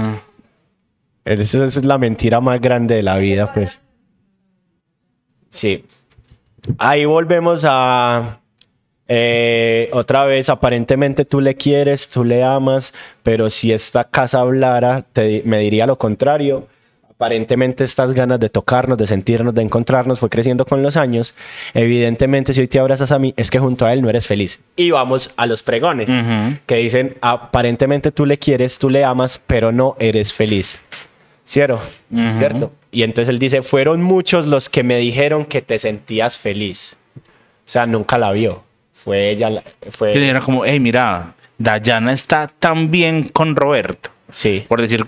Esa es la mentira más grande de la vida, pues. Sí. Ahí volvemos a... eh, otra vez, aparentemente tú le quieres, tú le amas, pero si esta casa hablara, te me diría lo contrario. Aparentemente estas ganas de tocarnos, de sentirnos, de encontrarnos fue creciendo con los años. Evidentemente, si hoy te abrazas a mí, es que junto a él no eres feliz. Y vamos a los pregones, que dicen, aparentemente tú le quieres, tú le amas, pero no eres feliz. ¿Cierto? ¿Cierto? Y entonces él dice, fueron muchos los que me dijeron que te sentías feliz. O sea, nunca la vio. Fue ella, Que fue... era como, hey, mira, Dayana está tan bien con Roberto. Sí, Por decir.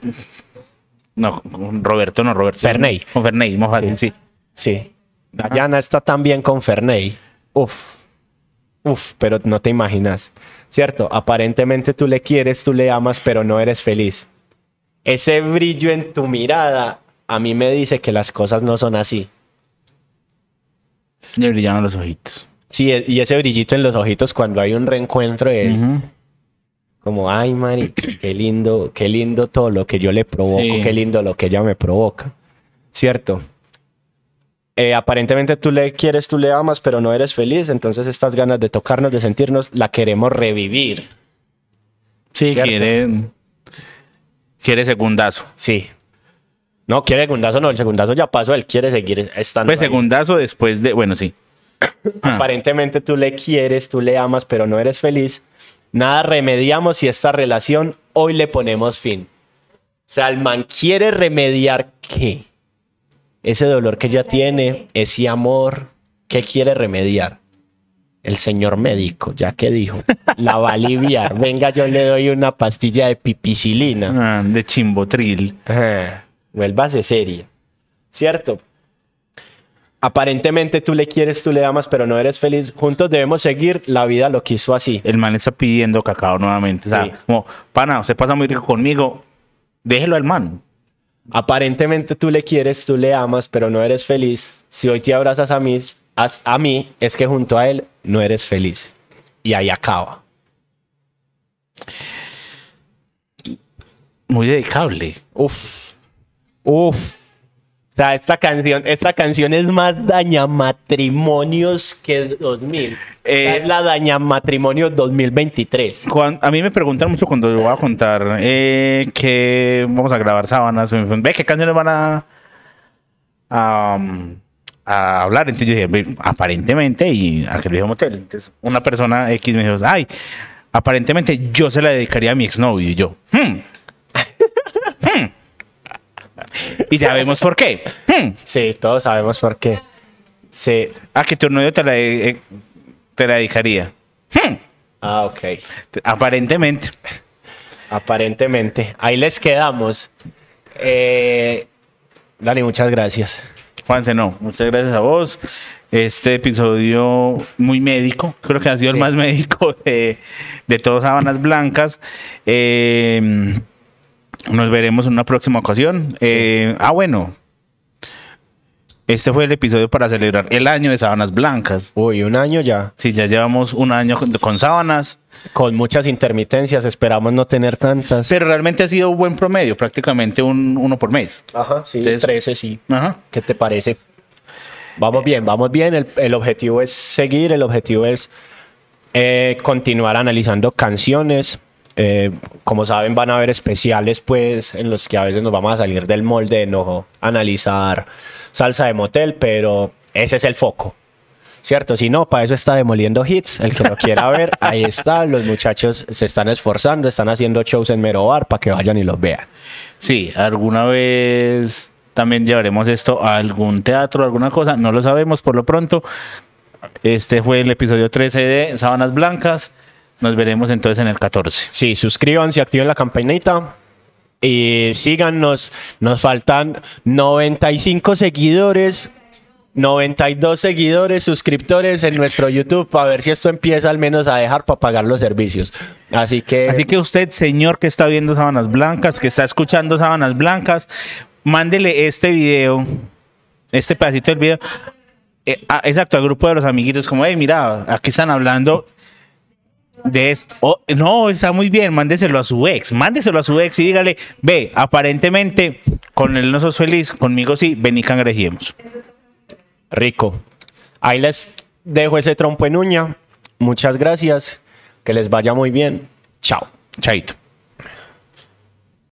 No, con Roberto, no, Roberto. Ferney. Con Ferney, más fácil, sí. sí. Dayana está también con Ferney. Uf. Uf, pero no te imaginas. ¿Cierto? Aparentemente tú le quieres, tú le amas, pero no eres feliz. Ese brillo en tu mirada a mí me dice que las cosas no son así. Le brillaban los ojitos. Sí, e- y ese brillito en los ojitos cuando hay un reencuentro es como, ay, Mari, qué lindo, qué lindo todo lo que yo le provoco, Sí. qué lindo lo que ella me provoca. ¿Cierto? Eh, aparentemente tú le quieres, tú le amas, pero no eres feliz, entonces estas ganas de tocarnos, de sentirnos, la queremos revivir. Sí, ¿Cierto? quiere. Quiere segundazo. Sí. No, quiere segundazo, no, el segundazo ya pasó, él quiere seguir estando. Pues ahí. segundazo después de. Bueno, sí. Aparentemente tú le quieres, tú le amas, pero no eres feliz. Nada remediamos y esta relación hoy le ponemos fin. O sea, el man quiere remediar qué? Ese dolor que ella tiene, ese amor, ¿qué quiere remediar? El señor médico, ya que dijo, la va a aliviar. Venga, yo le doy una pastilla de pipicilina. Ah, de chimbotril. Ajá. Vuélvase seria. ¿Cierto? Aparentemente tú le quieres, tú le amas, pero no eres feliz. Juntos debemos seguir. La vida lo quiso así. El man está pidiendo cacao nuevamente. O sea, Sí. como, pana, usted pasa muy rico conmigo. Déjelo al man. Aparentemente tú le quieres, tú le amas, pero no eres feliz. Si hoy te abrazas a mí, a mí es que junto a él no eres feliz. Y ahí acaba. Muy dedicable. Uf. Uf. O sea, esta canción, esta canción es más daña matrimonios que 2000. O sea, Eh, es la daña matrimonios 2023. Cuan- a mí me preguntan mucho cuando yo voy a contar eh, que vamos a grabar sábanas. Ve qué canciones van a, a, um, a hablar. Entonces yo dije, "Ve, aparentemente, y a que le. Entonces una persona X me dijo, ay, aparentemente yo se la dedicaría a mi exnovio. Y yo, "Hmm". Hmm. Y ya vemos por qué. Hmm. Sí, todos sabemos por qué. Sí. Ah, que tu novio te la, eh, te la dedicaría. Hmm. Ah, ok. Aparentemente. Aparentemente. Ahí les quedamos. Eh, Dani, muchas gracias. Juanse, no. Muchas gracias a vos. Este episodio muy médico. Creo que ha sido Sí. el más médico de, de todos Sábanas Blancas. Eh, nos veremos en una próxima ocasión. Eh, ah, bueno. Este fue el episodio para celebrar el año de Sábanas Blancas. Uy, un año ya. Sí, ya llevamos un año con, con sábanas, Con muchas intermitencias, esperamos no tener tantas. pero realmente ha sido un buen promedio, prácticamente un, uno por mes. Ajá, sí, Entonces- 13, sí. Ajá. ¿Qué te parece? Vamos bien, vamos bien. El, el objetivo es seguir, el objetivo es eh, continuar analizando canciones. Eh, como saben, van a haber especiales, pues, en los que a veces nos vamos a salir del molde de no analizar salsa de motel, pero ese es el foco. ¿Cierto? Si no, para eso está demoliendo hits. El que lo quiera ver, ahí está. Los muchachos se están esforzando, están haciendo shows en Mero Bar para que vayan y los vean. Sí, alguna vez también llevaremos esto a algún teatro, alguna cosa, no lo sabemos por lo pronto. Este fue el episodio 13 de Sábanas Blancas. Nos veremos entonces en el 14. Sí, suscríbanse, activen la campanita y síganos. Nos faltan 95 seguidores, 92 seguidores, suscriptores en nuestro YouTube para ver si esto empieza al menos a dejar para pagar los servicios. Así que, Así que usted, señor que está viendo Sábanas Blancas, que está escuchando Sábanas Blancas, mándele este video, este pedacito del video, eh, exacto, al grupo de los amiguitos, como, hey, mira, aquí están hablando de esto. Oh, no, está muy bien, mándeselo a su ex, mándeselo a su ex y dígale, ve, aparentemente con él no sos feliz, conmigo sí, ven y cangrejemos. rico. Ahí les dejo ese trompo en uña. Muchas gracias. Que les vaya muy bien. Chao. Chaito.